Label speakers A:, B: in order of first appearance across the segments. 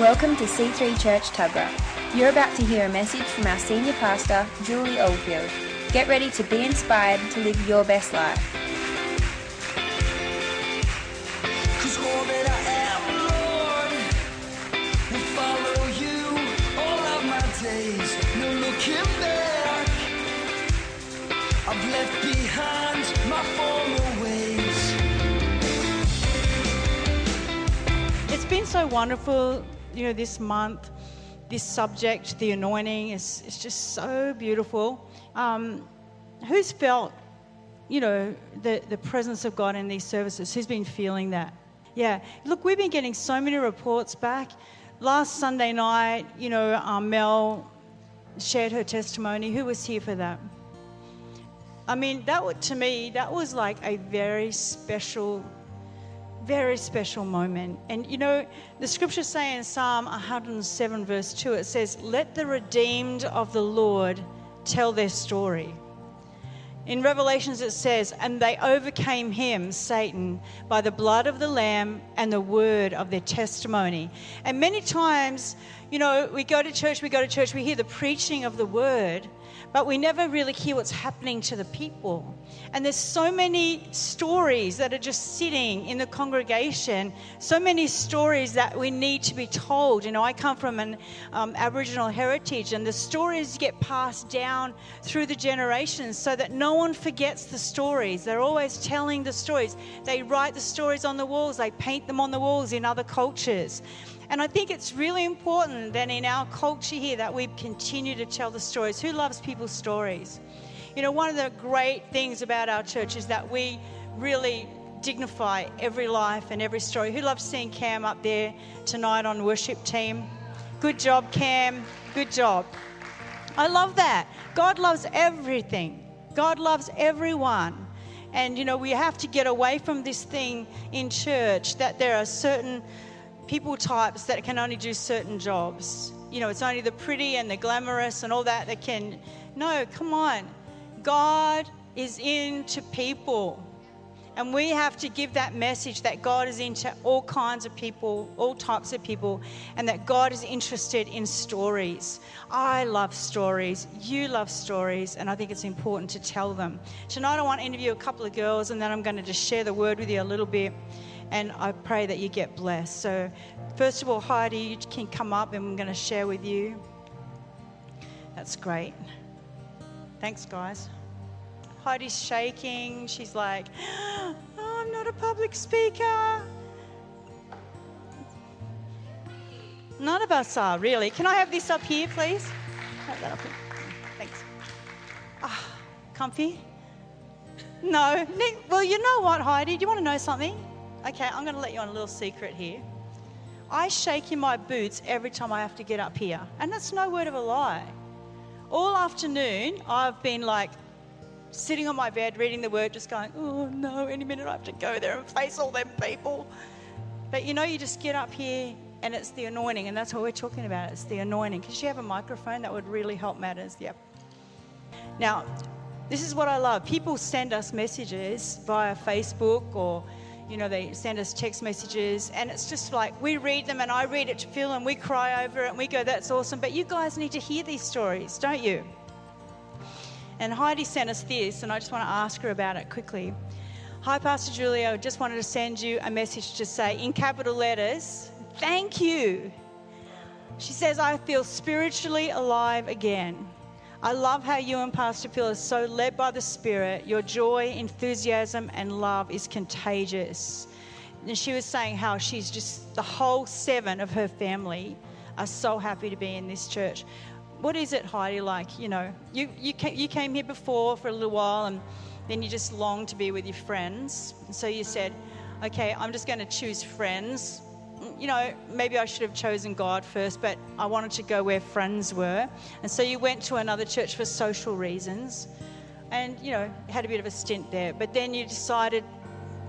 A: Welcome to C3 Church Tuggerah. You're about to hear a message from our senior pastor, Julie Oldfield. Get ready to be inspired to live your best life.
B: Cause all that I am, Lord, will follow you all of my days. No looking back. I've left behind my former ways.
C: It's been so wonderful, you know, this month, this subject, the anointing, is it's just so beautiful. Um, who's felt, you know, the, the presence of God in these services? Who's been feeling that? Yeah. Look, we've been getting so many reports back. Last Sunday night, you know, um, Mel shared her testimony. Who was here for that? I mean, that to me, that was like a very special very special moment. And you know, the scriptures say in Psalm 107, verse 2, it says, Let the redeemed of the Lord tell their story. In Revelations, it says, And they overcame him, Satan, by the blood of the Lamb and the word of their testimony. And many times, you know, we go to church, we go to church, we hear the preaching of the word, but we never really hear what's happening to the people. And there's so many stories that are just sitting in the congregation, so many stories that we need to be told. You know, I come from an um, Aboriginal heritage, and the stories get passed down through the generations so that no one forgets the stories. They're always telling the stories. They write the stories on the walls, they paint them on the walls in other cultures. And I think it's really important that in our culture here that we continue to tell the stories. Who loves people's stories? You know, one of the great things about our church is that we really dignify every life and every story. Who loves seeing Cam up there tonight on worship team? Good job, Cam. Good job. I love that. God loves everything. God loves everyone. And you know, we have to get away from this thing in church that there are certain people types that can only do certain jobs. You know, it's only the pretty and the glamorous and all that that can. No, come on. God is into people. And we have to give that message that God is into all kinds of people, all types of people, and that God is interested in stories. I love stories. You love stories, and I think it's important to tell them. Tonight, I want to interview a couple of girls, and then I'm going to just share the word with you a little bit and I pray that you get blessed. So, first of all, Heidi, you can come up and I'm going to share with you. That's great. Thanks, guys. Heidi's shaking. She's like, oh, I'm not a public speaker. None of us are, really. Can I have this up here, please? Have that up here. Thanks. Ah, comfy? No. Well, you know what, Heidi? Do you want to know something? Okay, I'm going to let you on a little secret here. I shake in my boots every time I have to get up here, and that's no word of a lie. All afternoon, I've been like sitting on my bed reading the word, just going, oh no, any minute I have to go there and face all them people. But you know, you just get up here and it's the anointing, and that's what we're talking about. It's the anointing. Because you have a microphone that would really help matters. Yep. Now, this is what I love. People send us messages via Facebook or you know, they send us text messages, and it's just like we read them, and I read it to Phil, and we cry over it, and we go, "That's awesome." But you guys need to hear these stories, don't you? And Heidi sent us this, and I just want to ask her about it quickly. Hi, Pastor Julia. I just wanted to send you a message to say, in capital letters, thank you. She says, I feel spiritually alive again. I love how you and Pastor Phil are so led by the Spirit. Your joy, enthusiasm, and love is contagious. And she was saying how she's just, the whole seven of her family are so happy to be in this church. What is it, Heidi, like? You know, you, you, came, you came here before for a little while and then you just longed to be with your friends. So you said, okay, I'm just going to choose friends you know, maybe I should have chosen God first, but I wanted to go where friends were. And so you went to another church for social reasons and, you know, had a bit of a stint there. But then you decided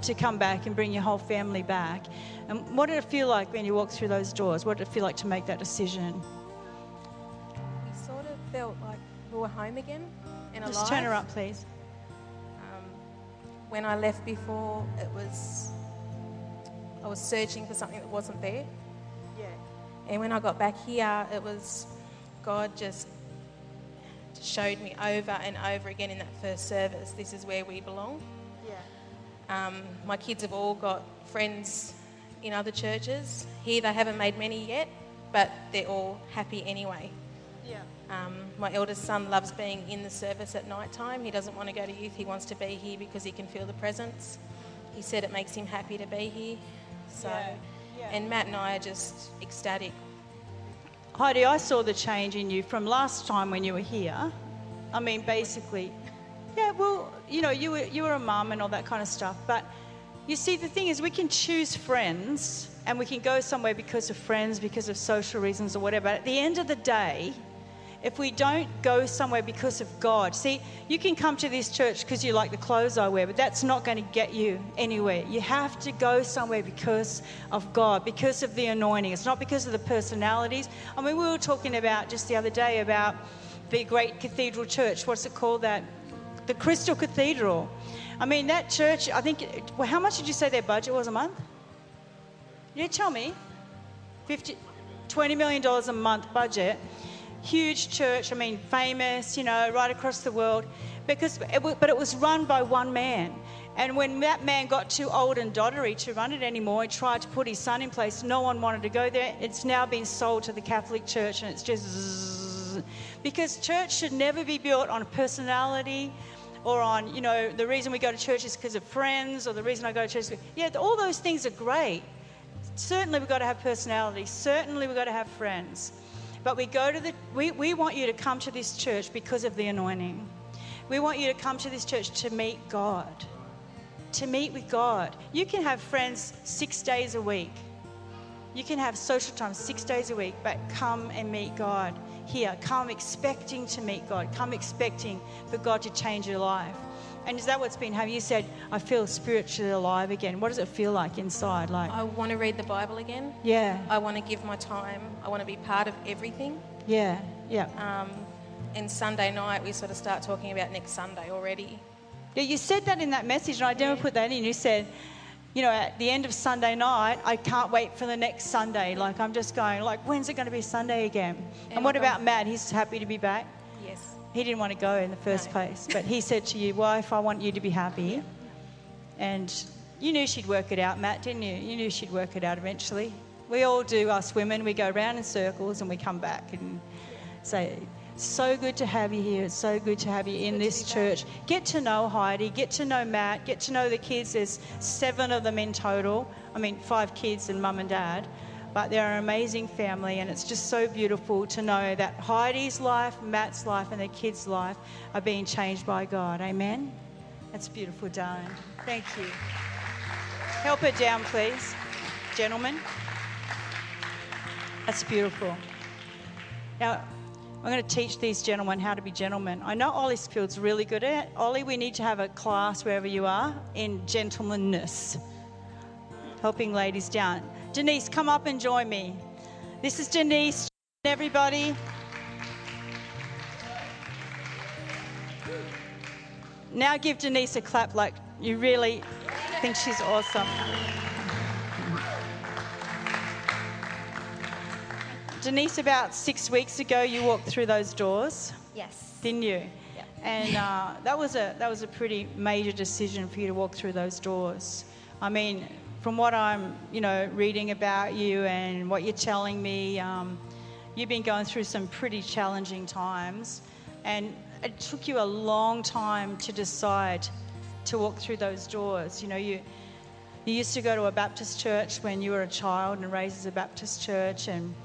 C: to come back and bring your whole family back. And what did it feel like when you walked through those doors? What did it feel like to make that decision?
D: We sort of felt like we were home again and alive.
C: Just turn her up, please.
D: Um, when I left before, it was I was searching for something that wasn't there.
C: Yeah.
D: And when I got back here, it was God just showed me over and over again in that first service this is where we belong.
C: Yeah.
D: Um, my kids have all got friends in other churches. Here they haven't made many yet, but they're all happy anyway.
C: Yeah.
D: Um, my eldest son loves being in the service at night time. He doesn't want to go to youth. He wants to be here because he can feel the presence. He said it makes him happy to be here. So,
C: Yeah, yeah.
D: and Matt and I are just ecstatic.
C: Heidi, I saw the change in you from last time when you were here. I mean, basically, yeah, well, you know, you were, you were a mum and all that kind of stuff. But you see, the thing is, we can choose friends and we can go somewhere because of friends, because of social reasons or whatever. At the end of the day, if we don't go somewhere because of God, see, you can come to this church because you like the clothes I wear, but that's not going to get you anywhere. You have to go somewhere because of God, because of the anointing. It's not because of the personalities. I mean, we were talking about just the other day about the great cathedral church. What's it called? That the Crystal Cathedral. I mean, that church. I think. Well, how much did you say their budget was a month? You tell me. 50, 20 million dollars a month budget. Huge church. I mean, famous. You know, right across the world. Because, it, but it was run by one man. And when that man got too old and doddery to run it anymore, he tried to put his son in place. No one wanted to go there. It's now been sold to the Catholic Church, and it's just because church should never be built on personality or on you know the reason we go to church is because of friends or the reason I go to church. Yeah, all those things are great. Certainly we've got to have personality. Certainly we've got to have friends. But we go to the we, we want you to come to this church because of the anointing. We want you to come to this church to meet God. To meet with God. You can have friends six days a week. You can have social time six days a week, but come and meet God here. Come expecting to meet God. Come expecting for God to change your life. And is that what's been happening? You said, I feel spiritually alive again. What does it feel like inside? Like,
D: I want to read the Bible again.
C: yeah,
D: I want to give my time. I want to be part of everything.
C: yeah, yeah.
D: Um, and Sunday night, we sort of start talking about next Sunday already.
C: Yeah, you said that in that message, and I never put that in. You said, you know, at the end of Sunday night, I can't wait for the next Sunday. Like, I'm just going, like, when's it going to be Sunday again? And,
D: And
C: what about Matt? He's happy to be back.
D: Yes.
C: He didn't want to go in the first
D: No.
C: place, but he said to you, wife, I want you to be happy. And you knew she'd work it out, Matt, didn't you? You knew she'd work it out eventually. We all do, us women. We go round in circles and we come back and say, so good to have you here. It's so good to have you in this church. Get to know Heidi, get to know Matt, get to know the kids. There's seven of them in total. I mean, five kids and mum and dad. But they're an amazing family, and it's just so beautiful to know that Heidi's life, Matt's life, and their kids' life are being changed by God. Amen? That's beautiful, darling. Thank you. Help her down, please. Gentlemen. That's beautiful. Now, I'm going to teach these gentlemen how to be gentlemen. I know Ollie Field's really good at it. Ollie, we need to have a class wherever you are in gentlemanness, helping ladies down. Denise, come up and join me. This is Denise, everybody. Now give Denise a clap like you really think she's awesome. Denise, about six weeks ago, you walked through those doors,
A: Yes.
C: didn't you? And uh, that was a that was a pretty major decision for you to walk through those doors. I mean, from what I'm you know reading about you and what you're telling me, um, you've been going through some pretty challenging times, and it took you a long time to decide to walk through those doors. You know, you you used to go to a Baptist church when you were a child and raised as a Baptist church, and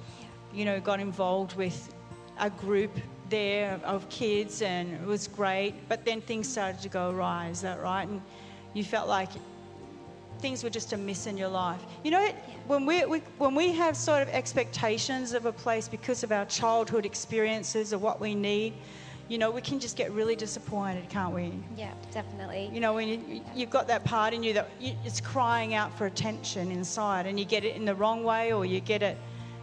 C: you know got involved with a group there of kids, and it was great. But then things started to go awry. Is that right? And you felt like things were just a amiss in your life. You know, when we, we when we have sort of expectations of a place because of our childhood experiences of what we need, you know, we can just get really disappointed, can't we?
A: Yeah, definitely.
C: You know, when you, you've got that part in you that you, it's crying out for attention inside, and you get it in the wrong way, or you get it,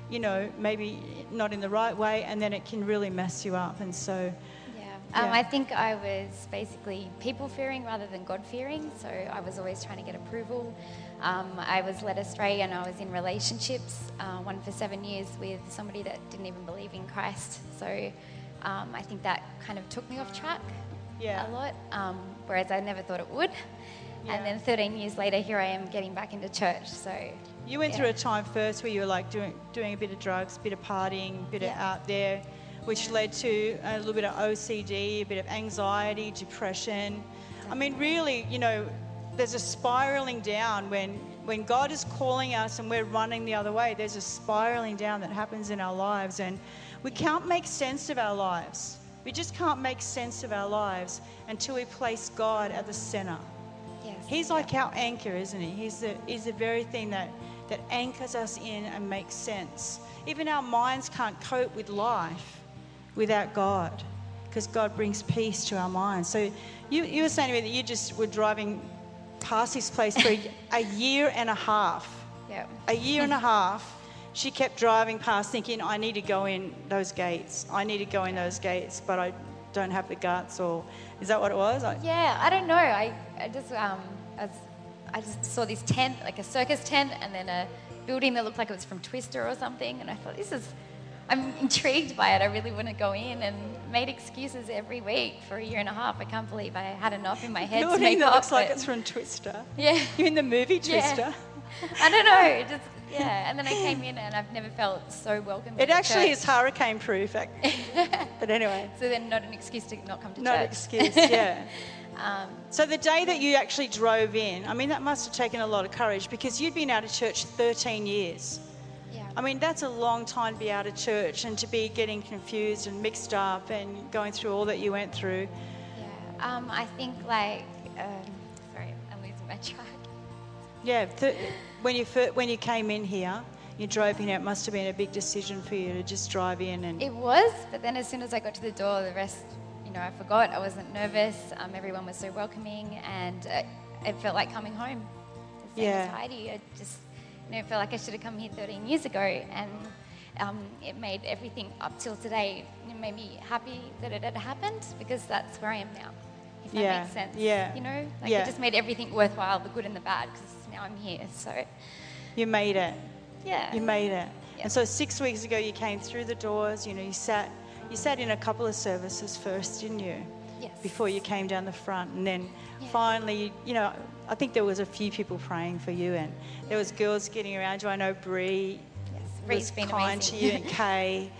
C: you know, maybe not in the right way, and then it can really mess you up. And so.
E: Um. I think I was basically people fearing rather than God fearing. So I was always trying to get approval. Um, I was led astray and I was in relationships, uh, one for seven years with somebody that didn't even believe in Christ. So um, I think that kind of took me off track
C: Yeah.
E: a lot, um, whereas I never thought it would.
C: Yeah.
E: And then 13 years later, here I am getting back into church. So
C: You went
E: Yeah.
C: through a time first where you were like doing doing a bit of drugs, a bit of partying, a bit of out there, which led to a little bit of OCD, a bit of anxiety, depression. I mean, really, you know, there's a spiraling down when when God is calling us and we're running the other way. There's a spiraling down that happens in our lives, and we can't make sense of our lives. We just can't make sense of our lives until we place God at the center.
E: yes.
C: He's like our anchor, isn't he? He's the, he's the very thing that, that anchors us in and makes sense. Even our minds can't cope with life without God because God brings peace to our minds. So you, you were saying to me that you just were driving past this place for a, a year and a half.
E: yeah.
C: A year and a half. She kept driving past thinking, I need to go in those gates. I need to go in those gates, but I don't have the guts. Or is that what it was? I,
E: Yeah, I don't know. I, I just um, I, was, I just saw this tent, like a circus tent, and then a building that looked like it was from Twister or something, and I thought this is. I'm intrigued by it. I really want to go in, and made excuses every week for a year and a half. I can't believe I had enough in my head to
C: building
E: make
C: that looks like it's from Twister.
E: yeah,
C: You mean the movie
E: Yeah.
C: Twister?
E: I don't know. Just yeah, and then I came in, and I've never felt so welcome.
C: It actually
E: church.
C: is hurricane proof. But anyway,
E: So then, not an excuse to not come to
C: not
E: church.
C: excuse, yeah.
E: Um,
C: So the day that you actually drove in, I mean, that must have taken a lot of courage because you'd been out of church 13 years. I mean, that's a long time to be out of church and to be getting confused and mixed up and going through all that you went through.
E: Yeah, um, I think like, um, sorry, I'm losing my track.
C: Yeah, th- when you fir- when you came in here, you drove in here. It must have been a big decision for you to just drive in and
E: It was, but then as soon as I got to the door, the rest, you know, I forgot. I wasn't nervous. Um, everyone was so welcoming, and uh, it felt like coming home.
C: Yeah.
E: Heidi. I just, you know, felt like I should have come here 13 years ago, and um, it made everything up till today. It made me happy that it had happened because that's where I am now. If that
C: Yeah,
E: makes sense.
C: yeah,
E: You know, like
C: yeah.
E: it just made everything worthwhile, the good and the bad, because now I'm here. So,
C: you made it.
E: yeah.
C: You made it.
E: Yeah.
C: And so six weeks ago, you came through the doors. You know, you sat, you sat in a couple of services first, didn't you?
E: Yes.
C: Before you came down the front, and then
E: Yeah.
C: finally, you know, I think there was a few people praying for you, and there was girls getting around you. I know Bree
E: Yes.
C: was
E: been
C: kind
E: amazing.
C: to you, and Kay.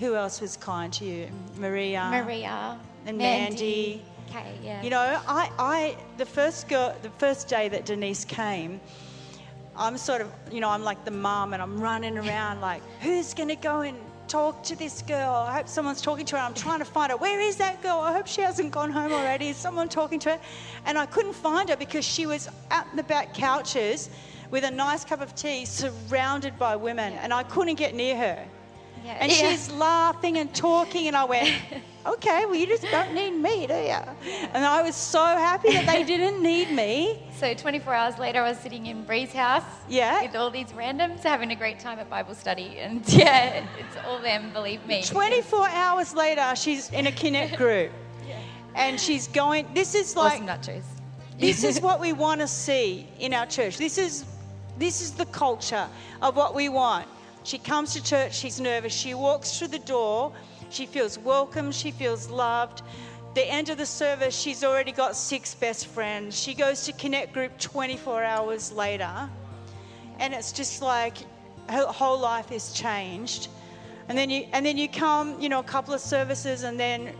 C: Who else was kind to you? Maria.
E: Maria
C: and Mandy.
E: Kay, yeah.
C: You know, I, I the first girl, the first day that Denise came, I'm sort of, you know, I'm like the mum, and I'm running around like, who's going to go and talk to this girl? I hope someone's talking to her. I'm trying to find her. Where is that girl? I hope she hasn't gone home already. Is someone talking to her? And I couldn't find her because she was at the back couches with a nice cup of tea, surrounded by women, and I couldn't get near her.
E: Yeah.
C: And
E: Yeah.
C: she's laughing and talking, and I went, okay, well, you just don't need me, do you? And I was so happy that they didn't need me.
E: So 24 hours later, I was sitting in Bree's house
C: Yeah.
E: with all these randoms having a great time at Bible study. And yeah, it's all them, believe me.
C: 24 hours later, she's in a Connect group. And she's going, this is like,
E: Awesome nachos.
C: this is what we want to see in our church. This is, this is the culture of what we want. She comes to church, she's nervous. She walks through the door, she feels welcome, she feels loved. The end of the service, she's already got six best friends. She goes to Connect Group 24 hours later, and it's just like her whole life is changed. And then you and then you come, you know, a couple of services, and then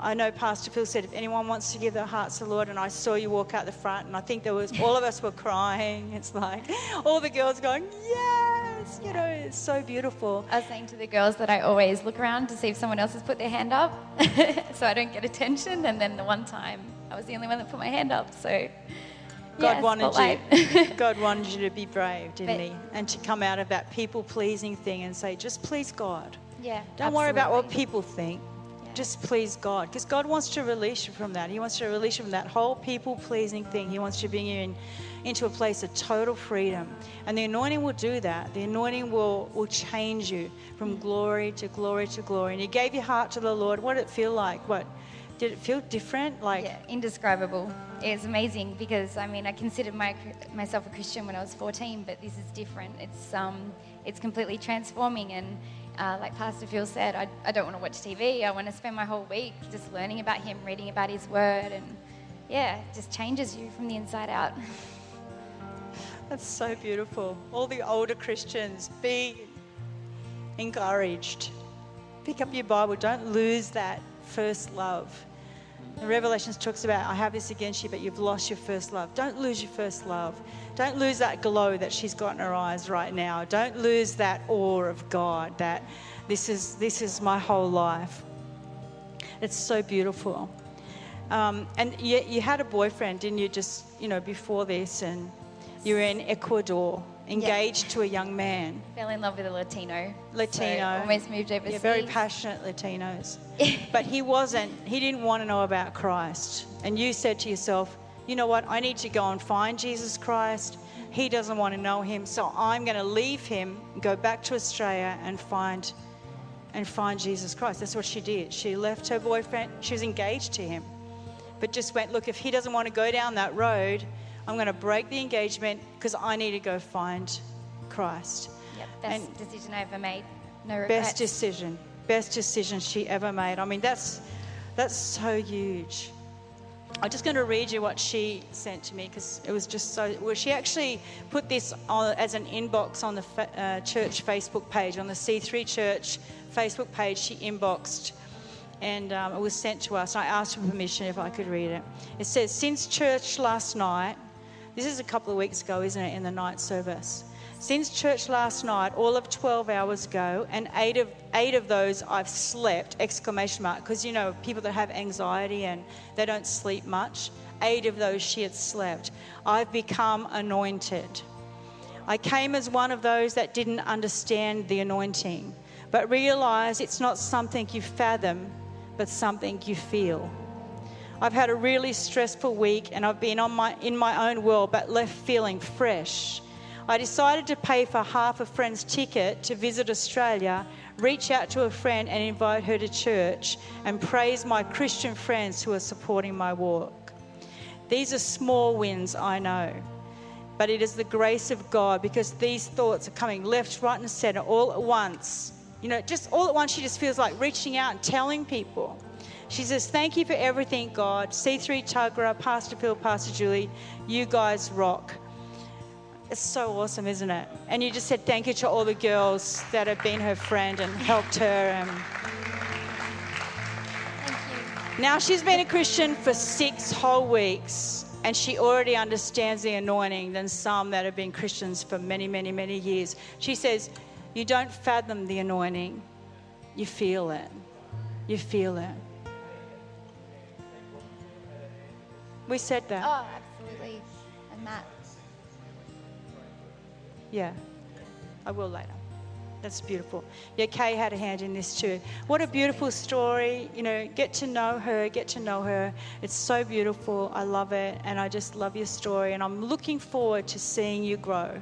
C: I know Pastor Phil said if anyone wants to give their hearts to the Lord, and I saw you walk out the front, and I think there was all of us were crying. It's like all the girls going, yes, you know, it's so beautiful.
E: I was saying to the girls that I always look around to see if someone else has put their hand up so I don't get attention. And then the one time I was the only one that put my hand up. So
C: God
E: yeah,
C: wanted
E: spotlight.
C: you. God wanted you to be brave, didn't
E: But-
C: He? And to come out of that people-pleasing thing and say, just please God.
E: yeah.
C: Don't worry about what people think.
E: Yeah.
C: Just please God. Because God wants to release you from that. He wants to release you from that whole people pleasing thing. He wants to bring you in, into a place of total freedom. And the anointing will do that. The anointing will, will change you from glory to glory to glory. And you gave your heart to the Lord. What did it feel like? What? Did it feel different? Like,
E: Yeah, indescribable. It's amazing because I mean I considered my, myself a Christian when I was 14, but this is different. It's um, it's completely transforming, and uh, like Pastor Phil said, I, I don't want to watch TV. I want to spend my whole week just learning about Him, reading about His Word, and yeah, it just changes you from the inside out.
C: that's so beautiful. All the older Christians, be encouraged. Pick up your Bible. Don't lose that first love. The Revelations talks about, I have this against you, but you've lost your first love. Don't lose your first love. Don't lose that glow that she's got in her eyes right now. Don't lose that awe of God that this is, this is my whole life. It's so beautiful. Um, and you, you had a boyfriend, didn't you, just, you know, before this, and you were in Ecuador, engaged to a young man.
E: Fell in love with a Latino.
C: Latino.
E: So almost moved overseas.
C: Yeah, very passionate Latinos. but he wasn't, he didn't want to know about Christ. And you said to yourself, you know what, I need to go and find Jesus Christ. He doesn't want to know him, so I'm going to leave him, go back to Australia and find and find Jesus Christ. That's what she did. She left her boyfriend, she was engaged to him, but just went, look, if he doesn't want to go down that road, I'm going to break the engagement because I need to go find Christ.
E: Yep, best
C: And-
E: decision I ever made. No regrets.
C: Best decision. Best decision she ever made. I mean, that's that's so huge. I'm just going to read you what she sent to me because it was just so. Well, she actually put this on, as an inbox on the fa- uh, church Facebook page, on the C3 Church Facebook page. She inboxed, and um, it was sent to us. I asked for permission if I could read it. It says, "Since church last night, this is a couple of weeks ago, isn't it, in the night service? Since church last night, all of 12 hours ago, and eight of, eight of those I've slept, exclamation mark, because you know, people that have anxiety and they don't sleep much, eight of those she had slept. I've become anointed. I came as one of those that didn't understand the anointing, but realized it's not something you fathom, but something you feel. I've had a really stressful week and I've been my, in my own world but left feeling fresh. I decided to pay for half a friend's ticket to visit Australia, reach out to a friend and invite her to church, and praise my Christian friends who are supporting my walk. These are small wins, I know, but it is the grace of God because these thoughts are coming left, right, and center all at once. You know, just all at once, she just feels like reaching out and telling people. She says, Thank you for everything, God. C3 Tuggerah, Pastor Phil, Pastor Julie, you guys rock. It's so awesome, isn't it? And you just said thank you to all the girls that have been her friend and helped her. And
E: Thank you.
C: now she's been a Christian for six whole weeks, and she already understands the anointing than some that have been Christians for many, many, many years. She says, You don't fathom the anointing, you feel it. You feel it. We said that.
E: Oh, absolutely. And Matt.
C: Yeah, I will later. That's beautiful. Yeah, Kay had a hand in this too. What a beautiful story. You know, get to know her, get to know her. It's so beautiful. I love it. And I just love your story. And I'm looking forward to seeing you grow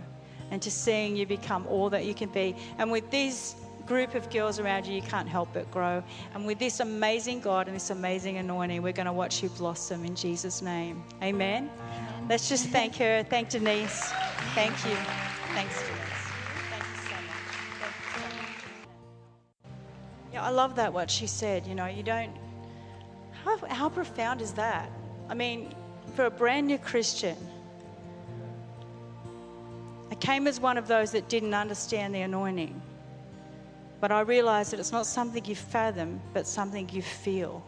C: and to seeing you become all that you can be. And with this group of girls around you, you can't help but grow. And with this amazing God and this amazing anointing, we're going to watch you blossom in Jesus' name. Amen. Let's just thank her. Thank Denise. Thank you. Thanks, Denise. Thank you so much. Thank you so much. Yeah, I love that what she said. You know, you don't. How, how profound is that? I mean, for a brand new Christian, I came as one of those that didn't understand the anointing. But I realize that it's not something you fathom, but something you feel.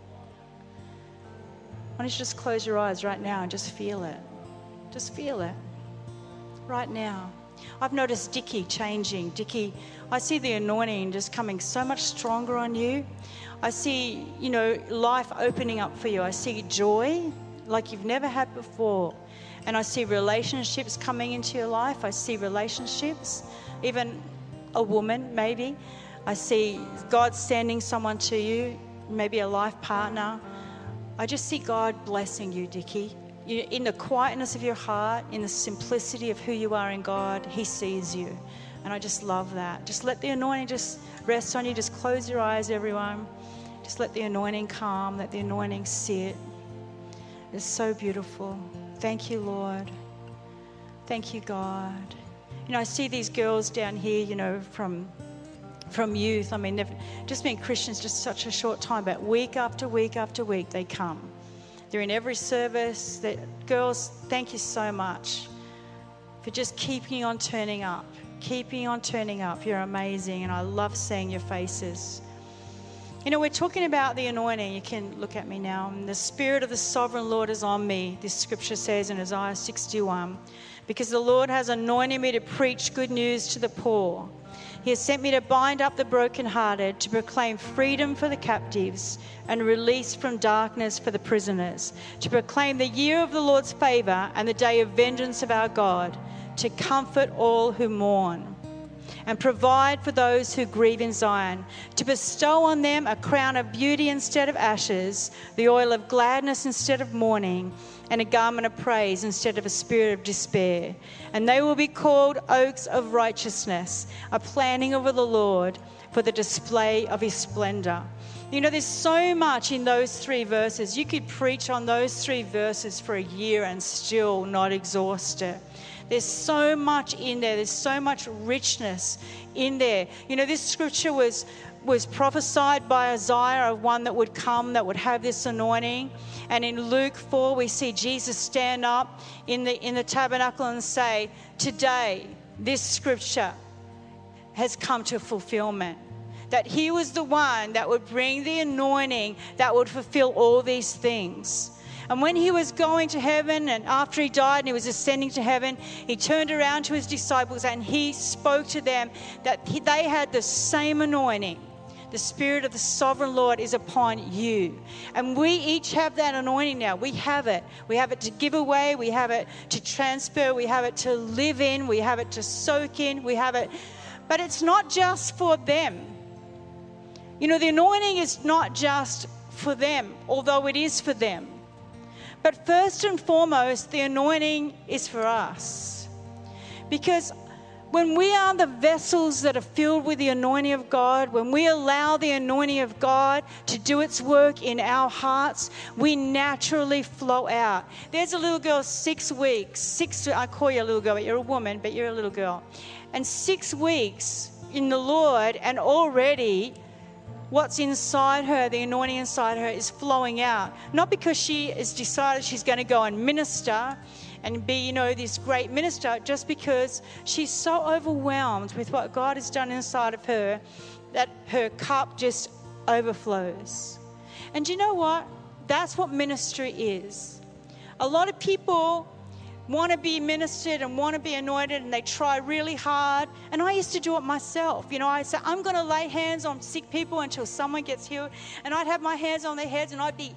C: Why don't you just close your eyes right now and just feel it? Just feel it. Right now. I've noticed Dickie changing. Dickie, I see the anointing just coming so much stronger on you. I see, you know, life opening up for you. I see joy like you've never had before. And I see relationships coming into your life. I see relationships, even a woman, maybe. I see God sending someone to you, maybe a life partner. I just see God blessing you, Dickie. You, in the quietness of your heart, in the simplicity of who you are in God, He sees you. And I just love that. Just let the anointing just rest on you. Just close your eyes, everyone. Just let the anointing come, let the anointing sit. It's so beautiful. Thank you, Lord. Thank you, God. You know, I see these girls down here, you know, from from youth. I mean, they've just been Christians just such a short time, but week after week after week they come. They're in every service. That girls, thank you so much for just keeping on turning up, keeping on turning up. You're amazing, and I love seeing your faces. You know, we're talking about the anointing. You can look at me now. The Spirit of the Sovereign Lord is on me, this scripture says in Isaiah 61 because the Lord has anointed me to preach good news to the poor. He has sent me to bind up the brokenhearted, to proclaim freedom for the captives and release from darkness for the prisoners, to proclaim the year of the Lord's favor and the day of vengeance of our God, to comfort all who mourn and provide for those who grieve in Zion, to bestow on them a crown of beauty instead of ashes, the oil of gladness instead of mourning and a garment of praise instead of a spirit of despair. And they will be called oaks of righteousness, a planting of the Lord for the display of his splendor. You know, there's so much in those three verses. You could preach on those three verses for a year and still not exhaust it. There's so much in there. There's so much richness in there. You know, this scripture was was prophesied by Isaiah of one that would come that would have this anointing. And in Luke 4, we see Jesus stand up in the, in the tabernacle and say, Today, this scripture has come to fulfillment. That he was the one that would bring the anointing that would fulfill all these things. And when he was going to heaven, and after he died and he was ascending to heaven, he turned around to his disciples and he spoke to them that they had the same anointing the Spirit of the sovereign Lord is upon you. And we each have that anointing now. We have it. We have it to give away, we have it to transfer, we have it to live in, we have it to soak in, we have it. But it's not just for them. You know, the anointing is not just for them, although it is for them. But first and foremost, the anointing is for us. Because when we are the vessels that are filled with the anointing of God, when we allow the anointing of God to do its work in our hearts, we naturally flow out. There's a little girl, six weeks, six, I call you a little girl, but you're a woman, but you're a little girl. And six weeks in the Lord, and already what's inside her, the anointing inside her, is flowing out. Not because she has decided she's going to go and minister and be, you know, this great minister just because she's so overwhelmed with what God has done inside of her that her cup just overflows. And you know what? That's what ministry is. A lot of people want to be ministered and want to be anointed and they try really hard. And I used to do it myself. You know, I say, I'm going to lay hands on sick people until someone gets healed. And I'd have my hands on their heads and I'd be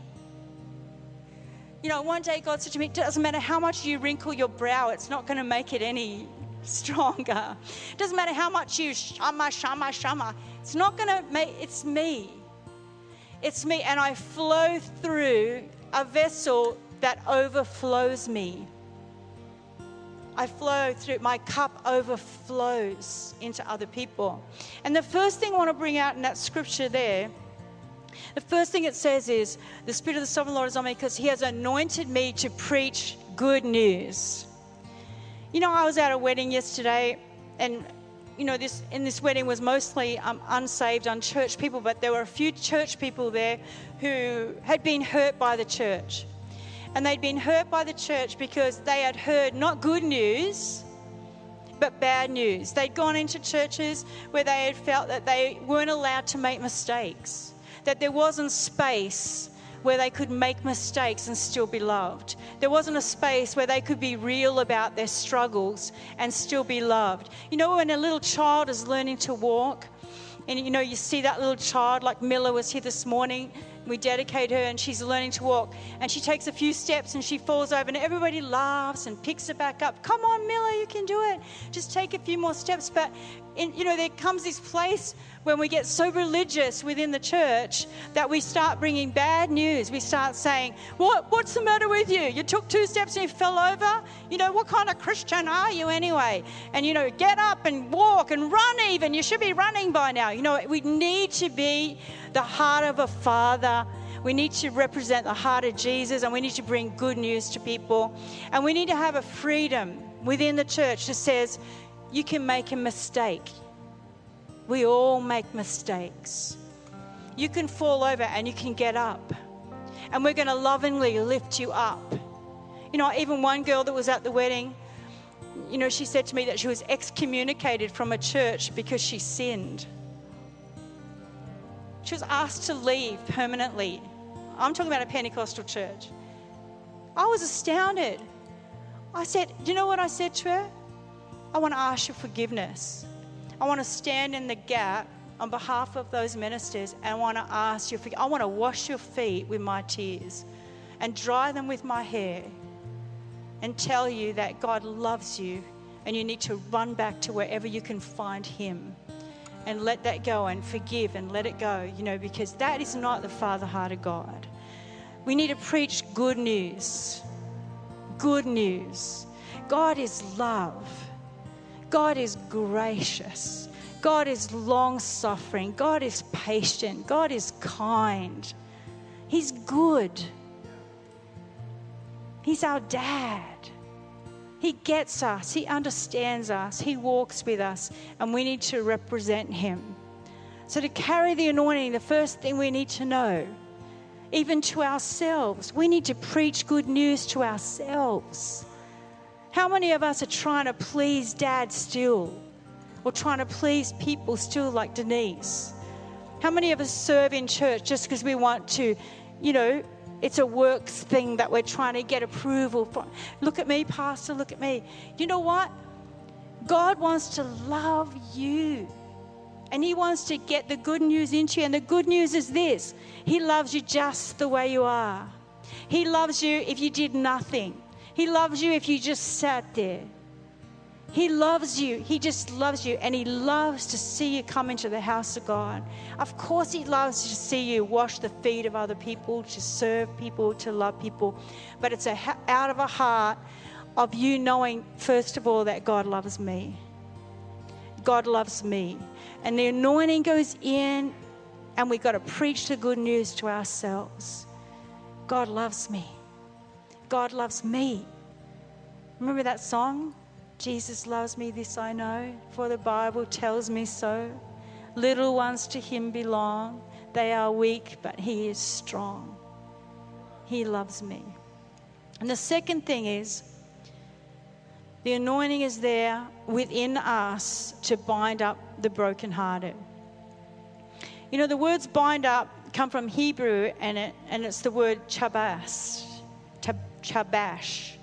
C: you know, one day God said to me, It doesn't matter how much you wrinkle your brow, it's not going to make it any stronger. It doesn't matter how much you shama, shama, shama, it's not going to make, it's me. It's me. And I flow through a vessel that overflows me. I flow through, my cup overflows into other people. And the first thing I want to bring out in that scripture there the first thing it says is, The Spirit of the Sovereign Lord is on me because He has anointed me to preach good news. You know, I was at a wedding yesterday, and you know, this in this wedding was mostly um, unsaved, unchurched people, but there were a few church people there who had been hurt by the church. And they'd been hurt by the church because they had heard not good news, but bad news. They'd gone into churches where they had felt that they weren't allowed to make mistakes that there wasn't space where they could make mistakes and still be loved. There wasn't a space where they could be real about their struggles and still be loved. You know, when a little child is learning to walk, and you know, you see that little child, like Miller was here this morning, we dedicate her and she's learning to walk, and she takes a few steps and she falls over, and everybody laughs and picks her back up. Come on, Miller, you can do it. Just take a few more steps. But in, you know, there comes this place when we get so religious within the church that we start bringing bad news. We start saying, what, What's the matter with you? You took two steps and you fell over? You know, what kind of Christian are you anyway? And, you know, get up and walk and run even. You should be running by now. You know, we need to be the heart of a father. We need to represent the heart of Jesus and we need to bring good news to people. And we need to have a freedom within the church that says, you can make a mistake. We all make mistakes. You can fall over and you can get up. And we're going to lovingly lift you up. You know, even one girl that was at the wedding, you know, she said to me that she was excommunicated from a church because she sinned. She was asked to leave permanently. I'm talking about a Pentecostal church. I was astounded. I said, Do you know what I said to her? I want to ask your forgiveness. I want to stand in the gap on behalf of those ministers and I want to ask you, I want to wash your feet with my tears and dry them with my hair and tell you that God loves you and you need to run back to wherever you can find Him and let that go and forgive and let it go, you know, because that is not the Father heart of God. We need to preach good news. Good news. God is love. God is gracious. God is long suffering. God is patient. God is kind. He's good. He's our dad. He gets us. He understands us. He walks with us. And we need to represent Him. So, to carry the anointing, the first thing we need to know, even to ourselves, we need to preach good news to ourselves. How many of us are trying to please dad still? Or trying to please people still, like Denise? How many of us serve in church just because we want to, you know, it's a works thing that we're trying to get approval from? Look at me, Pastor, look at me. You know what? God wants to love you. And He wants to get the good news into you. And the good news is this He loves you just the way you are. He loves you if you did nothing. He loves you if you just sat there. He loves you. He just loves you. And He loves to see you come into the house of God. Of course, He loves to see you wash the feet of other people, to serve people, to love people. But it's a, out of a heart of you knowing, first of all, that God loves me. God loves me. And the anointing goes in, and we've got to preach the good news to ourselves. God loves me. God loves me. Remember that song? Jesus loves me, this I know, for the Bible tells me so. Little ones to him belong. They are weak, but he is strong. He loves me. And the second thing is, the anointing is there within us to bind up the brokenhearted. You know, the words bind up come from Hebrew, and, it, and it's the word chabas chabash,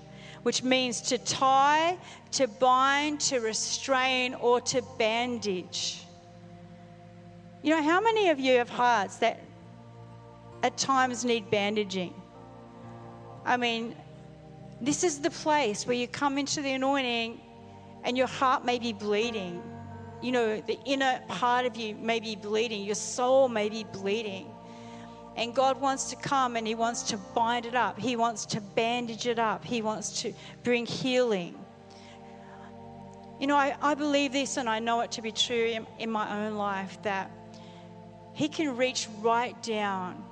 C: which means to tie, to bind, to restrain, or to bandage. You know, how many of you have hearts that at times need bandaging? I mean, this is the place where you come into the anointing and your heart may be bleeding. You know, the inner part of you may be bleeding, your soul may be bleeding. And God wants to come and He wants to bind it up. He wants to bandage it up. He wants to bring healing. You know, I, I believe this and I know it to be true in, in my own life that He can reach right down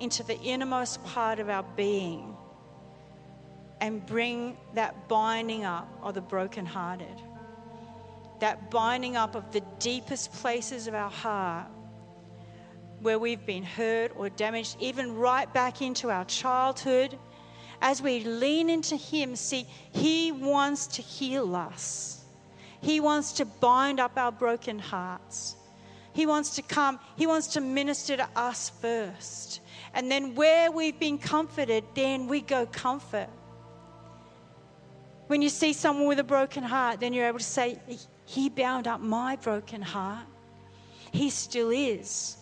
C: into the innermost part of our being and bring that binding up of the brokenhearted, that binding up of the deepest places of our heart where we've been hurt or damaged, even right back into our childhood. As we lean into Him, see, He wants to heal us. He wants to bind up our broken hearts. He wants to come, He wants to minister to us first. And then where we've been comforted, then we go comfort. When you see someone with a broken heart, then you're able to say, He bound up my broken heart. He still is.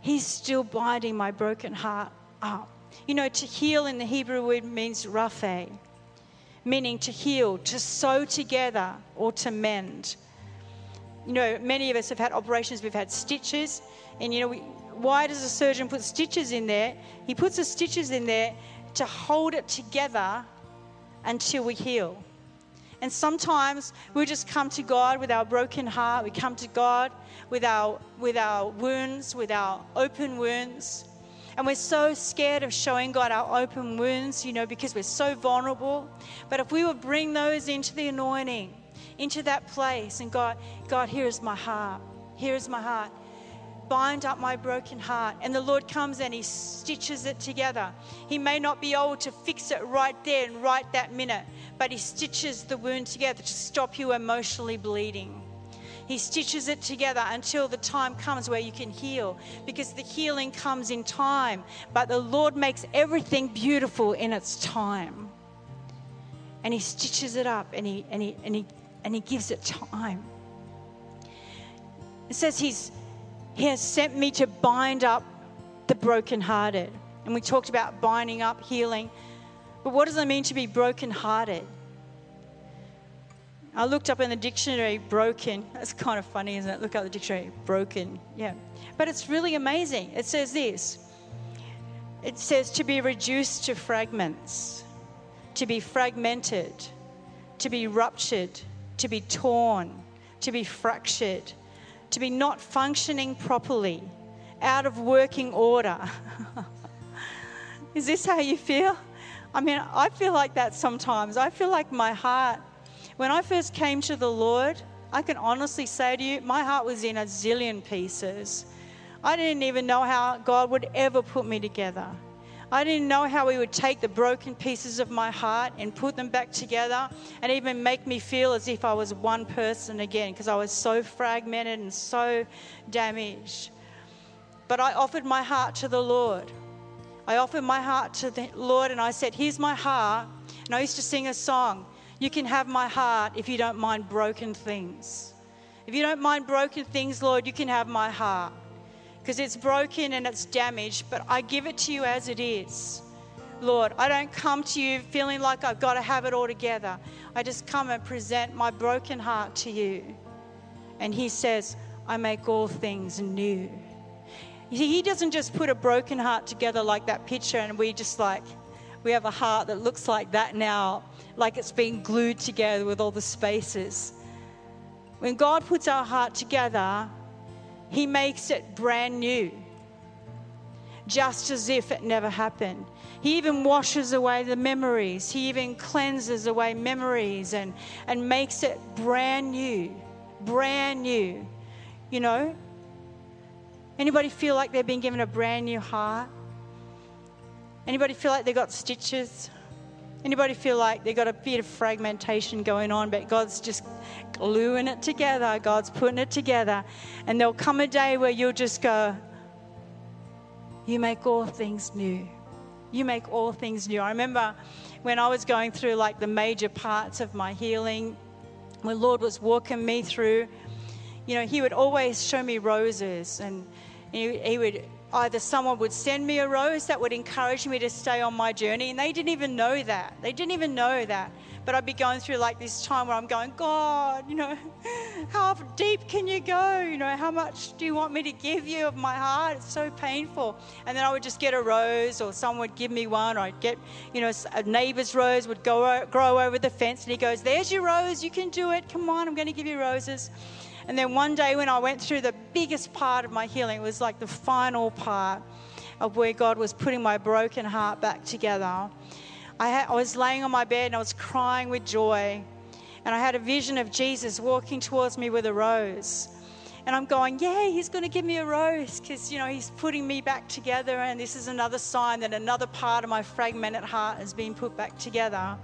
C: He's still binding my broken heart up. You know, to heal in the Hebrew word means raphe, meaning to heal, to sew together, or to mend. you know, many of us have had operations, we've had stitches, and you know, we, why does a surgeon put stitches in there? He puts the stitches in there to hold it together until we heal. And sometimes we just come to God with our broken heart. We come to God with our, with our wounds, with our open wounds. And we're so scared of showing God our open wounds, you know, because we're so vulnerable. But if we would bring those into the anointing, into that place, and God, God, here is my heart. Here is my heart. Bind up my broken heart. And the Lord comes and He stitches it together. He may not be able to fix it right there and right that minute, but He stitches the wound together to stop you emotionally bleeding. He stitches it together until the time comes where you can heal because the healing comes in time. But the Lord makes everything beautiful in its time. And He stitches it up and He, and he, and he, and he gives it time. It says He's, He has sent me to bind up the brokenhearted. And we talked about binding up, healing. But what does it mean to be brokenhearted? I looked up in the dictionary broken. That's kind of funny, isn't it? Look up the dictionary broken. Yeah. But it's really amazing. It says this it says to be reduced to fragments, to be fragmented, to be ruptured, to be torn, to be fractured, to be not functioning properly, out of working order. Is this how you feel? I mean, I feel like that sometimes. I feel like my heart when I first came to the Lord, I can honestly say to you, my heart was in a zillion pieces. I didn't even know how God would ever put me together. I didn't know how He would take the broken pieces of my heart and put them back together and even make me feel as if I was one person again because I was so fragmented and so damaged. But I offered my heart to the Lord. I offered my heart to the Lord and I said, Here's my heart. And I used to sing a song you can have my heart if you don't mind broken things. If you don't mind broken things, Lord, you can have my heart because it's broken and it's damaged, but I give it to you as it is. Lord, I don't come to you feeling like I've got to have it all together. I just come and present my broken heart to you. And He says, I make all things new. He doesn't just put a broken heart together like that picture and we just like, we have a heart that looks like that now like it's been glued together with all the spaces. When God puts our heart together, He makes it brand new, just as if it never happened. He even washes away the memories, He even cleanses away memories and, and makes it brand new, brand new. You know? Anybody feel like they've been given a brand new heart? Anybody feel like they got stitches? Anybody feel like they got a bit of fragmentation going on, but God's just gluing it together, God's putting it together, and there'll come a day where you'll just go, You make all things new. You make all things new. I remember when I was going through like the major parts of my healing, when Lord was walking me through, you know, He would always show me roses and he, he would either someone would send me a rose that would encourage me to stay on my journey, and they didn't even know that. They didn't even know that. But I'd be going through like this time where I'm going, God, you know, how deep can you go? You know, how much do you want me to give you of my heart? It's so painful. And then I would just get a rose, or someone would give me one, or I'd get, you know, a neighbor's rose would go grow over the fence, and he goes, There's your rose, you can do it. Come on, I'm going to give you roses. And then one day when I went through the biggest part of my healing, it was like the final part of where God was putting my broken heart back together. I, had, I was laying on my bed and I was crying with joy. And I had a vision of Jesus walking towards me with a rose. And I'm going, yeah, he's going to give me a rose because, you know, he's putting me back together. And this is another sign that another part of my fragmented heart has been put back together.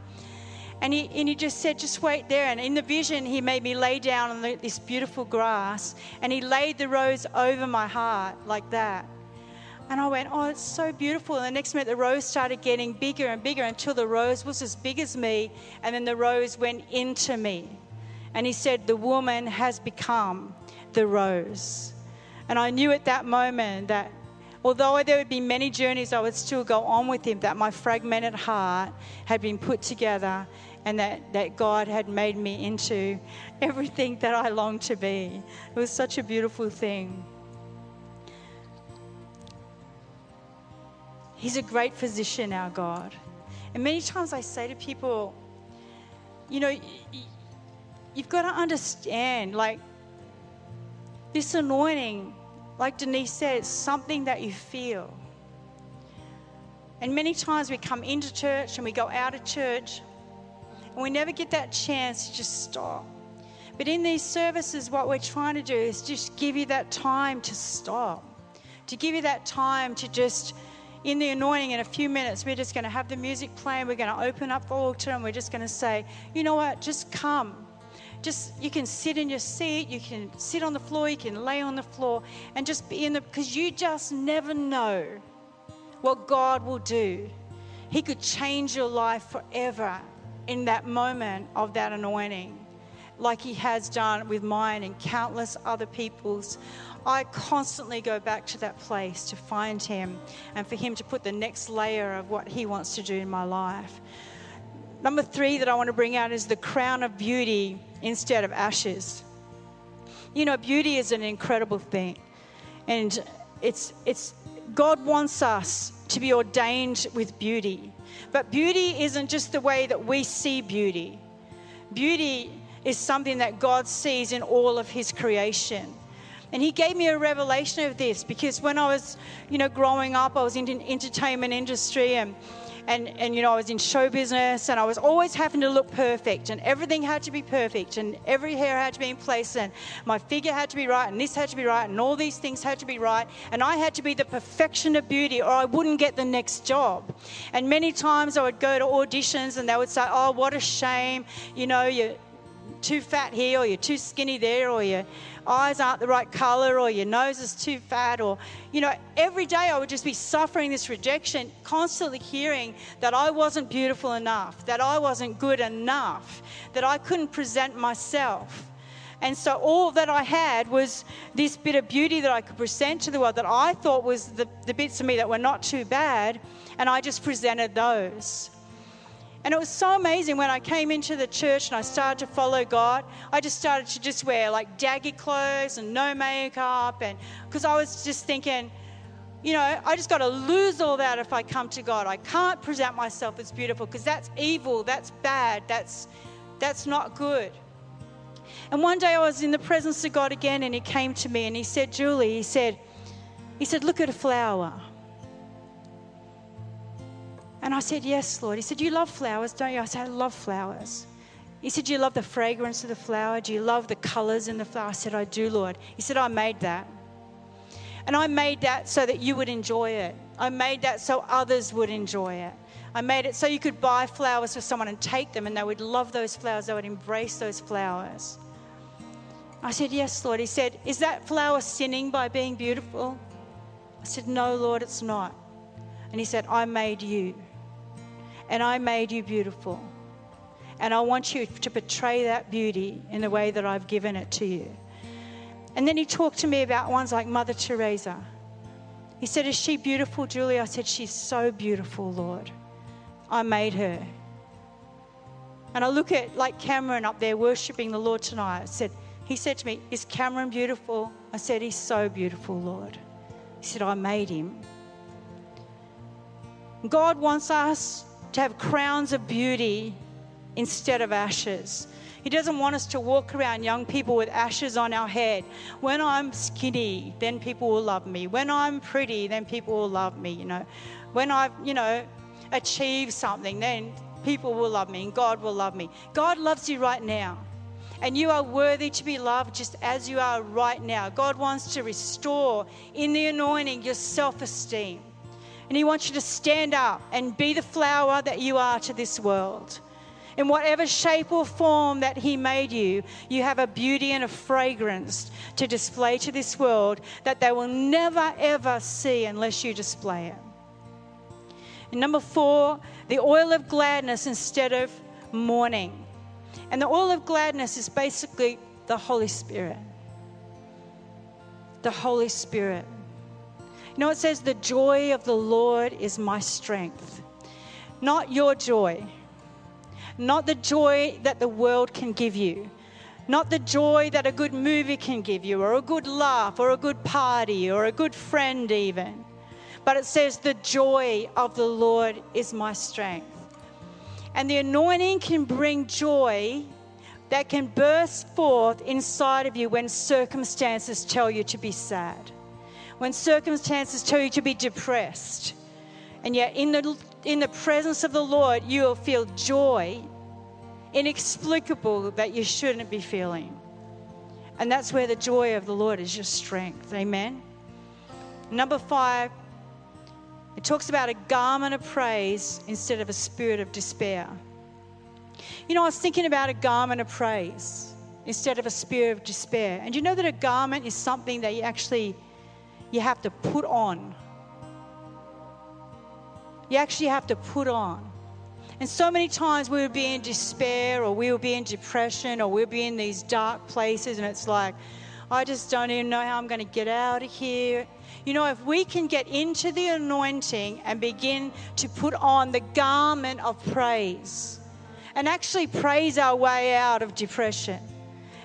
C: And he, and he just said, just wait there. And in the vision, he made me lay down on the, this beautiful grass and he laid the rose over my heart like that. And I went, oh, it's so beautiful. And the next minute, the rose started getting bigger and bigger until the rose was as big as me. And then the rose went into me. And he said, the woman has become the rose. And I knew at that moment that although there would be many journeys I would still go on with him, that my fragmented heart had been put together and that, that God had made me into everything that I longed to be. It was such a beautiful thing. He's a great physician, our God. And many times I say to people, you know, you've got to understand, like, this anointing, like Denise said, it's something that you feel. And many times we come into church and we go out of church and we never get that chance to just stop. But in these services, what we're trying to do is just give you that time to stop, to give you that time to just, in the anointing, in a few minutes, we're just going to have the music playing. We're going to open up the altar and we're just going to say, you know what, just come. Just, you can sit in your seat, you can sit on the floor, you can lay on the floor and just be in the, because you just never know what God will do. He could change your life forever in that moment of that anointing, like He has done with mine and countless other people's. I constantly go back to that place to find Him and for Him to put the next layer of what He wants to do in my life. Number three that I want to bring out is the crown of beauty instead of ashes. You know, beauty is an incredible thing. And it's, it's, God wants us to be ordained with beauty. But beauty isn't just the way that we see beauty. Beauty is something that God sees in all of his creation. And he gave me a revelation of this because when I was, you know, growing up, I was in the entertainment industry and and, and you know, I was in show business and I was always having to look perfect and everything had to be perfect and every hair had to be in place and my figure had to be right and this had to be right and all these things had to be right and I had to be the perfection of beauty or I wouldn't get the next job. And many times I would go to auditions and they would say, oh, what a shame, you know, you're too fat here or you're too skinny there or you're eyes aren't the right color or your nose is too fat or you know every day i would just be suffering this rejection constantly hearing that i wasn't beautiful enough that i wasn't good enough that i couldn't present myself and so all that I had was this bit of beauty that I could present to the world that I thought was the, the bits of me that were not too bad. And I just presented those. And it was so amazing when I came into the church and I started to follow God. I just started to just wear like daggy clothes and no makeup. And because I was just thinking, you know, I just got to lose all that if I come to God. I can't present myself as beautiful because that's evil, that's bad, that's, that's not good. And one day I was in the presence of God again and he came to me and he said, Julie, he said, he said, look at a flower. And I said, Yes, Lord. He said, You love flowers, don't you? I said, I love flowers. He said, you love the fragrance of the flower? Do you love the colors in the flower? I said, I do, Lord. He said, I made that. And I made that so that you would enjoy it. I made that so others would enjoy it. I made it so you could buy flowers for someone and take them and they would love those flowers. They would embrace those flowers. I said, Yes, Lord. He said, Is that flower sinning by being beautiful? I said, No, Lord, it's not. And he said, I made you and I made you beautiful. And I want you to portray that beauty in the way that I've given it to you. And then he talked to me about ones like Mother Teresa. He said, Is she beautiful, Julie? I said, She's so beautiful, Lord. I made her. And I look at like Cameron up there worshiping the Lord tonight. I said, He said to me, Is Cameron beautiful? I said, He's so beautiful, Lord. He said, I made him. God wants us to have crowns of beauty instead of ashes. He doesn't want us to walk around young people with ashes on our head. When I'm skinny, then people will love me. When I'm pretty, then people will love me, you know. When I've, you know, achieved something, then people will love me and God will love me. God loves you right now. And you are worthy to be loved just as you are right now. God wants to restore in the anointing your self esteem. And He wants you to stand up and be the flower that you are to this world. In whatever shape or form that He made you, you have a beauty and a fragrance to display to this world that they will never ever see unless you display it. And number four, the oil of gladness instead of mourning. And the oil of gladness is basically the Holy Spirit. The Holy Spirit. Know, it says, The joy of the Lord is my strength. Not your joy, not the joy that the world can give you, not the joy that a good movie can give you, or a good laugh, or a good party, or a good friend, even. But it says, The joy of the Lord is my strength. And the anointing can bring joy that can burst forth inside of you when circumstances tell you to be sad, when circumstances tell you to be depressed. And yet, in the, in the presence of the Lord, you will feel joy inexplicable that you shouldn't be feeling. And that's where the joy of the Lord is your strength. Amen. Number five, it talks about a garment of praise instead of a spirit of despair. You know, I was thinking about a garment of praise instead of a spirit of despair. And you know that a garment is something that you actually you have to put on. You actually have to put on. And so many times we would be in despair or we would be in depression or we'd be in these dark places and it's like, I just don't even know how I'm going to get out of here. You know, if we can get into the anointing and begin to put on the garment of praise and actually praise our way out of depression,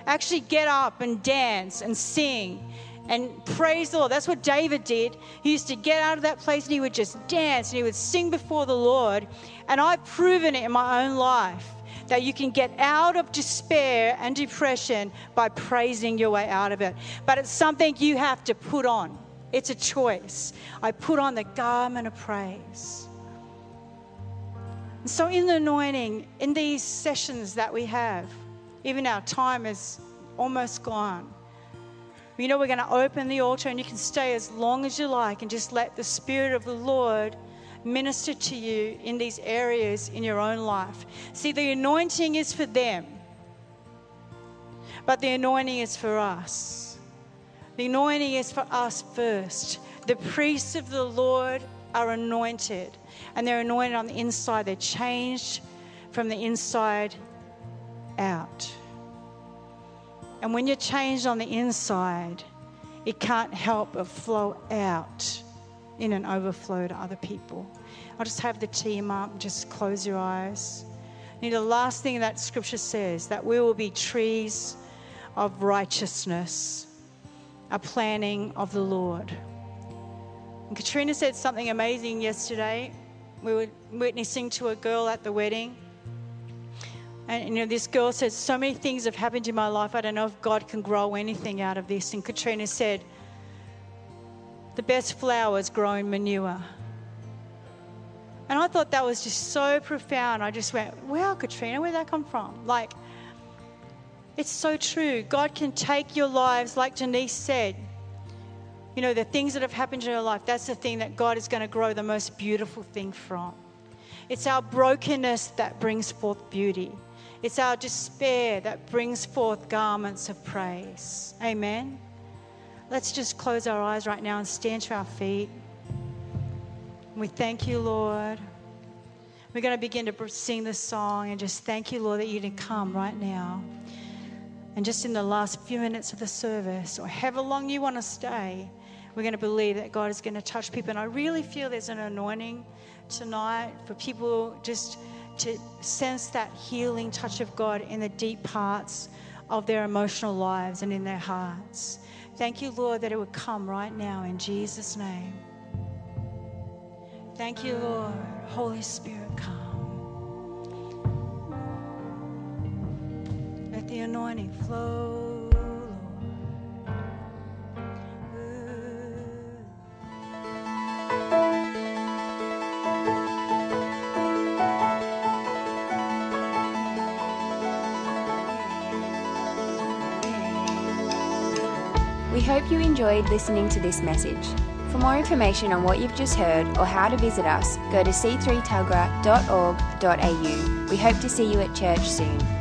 C: actually get up and dance and sing and praise the Lord. That's what David did. He used to get out of that place and he would just dance and he would sing before the Lord. And I've proven it in my own life that you can get out of despair and depression by praising your way out of it. But it's something you have to put on. It's a choice. I put on the garment of praise. And so, in the anointing, in these sessions that we have, even our time is almost gone. You know, we're going to open the altar and you can stay as long as you like and just let the Spirit of the Lord minister to you in these areas in your own life. See, the anointing is for them, but the anointing is for us. The anointing is for us first. The priests of the Lord are anointed, and they're anointed on the inside. They're changed from the inside out. And when you're changed on the inside, it can't help but flow out in an overflow to other people. I'll just have the team up, just close your eyes. And the last thing that scripture says that we will be trees of righteousness, a planning of the Lord. And Katrina said something amazing yesterday. We were witnessing to a girl at the wedding and you know, this girl said, So many things have happened in my life. I don't know if God can grow anything out of this. And Katrina said, The best flowers grow in manure. And I thought that was just so profound. I just went, Wow, Katrina, where'd that come from? Like, it's so true. God can take your lives, like Denise said. You know, the things that have happened in your life, that's the thing that God is going to grow the most beautiful thing from. It's our brokenness that brings forth beauty. It's our despair that brings forth garments of praise. Amen. Let's just close our eyes right now and stand to our feet. We thank you, Lord. We're going to begin to sing this song and just thank you, Lord, that you did come right now. And just in the last few minutes of the service, or however long you want to stay, we're going to believe that God is going to touch people. And I really feel there's an anointing tonight for people just to sense that healing touch of God in the deep parts of their emotional lives and in their hearts. Thank you, Lord, that it would come right now in Jesus' name. Thank you, Lord. Holy Spirit, come. Let the anointing flow.
A: You enjoyed listening to this message. For more information on what you've just heard or how to visit us, go to c3tuggerah.org.au. We hope to see you at church soon.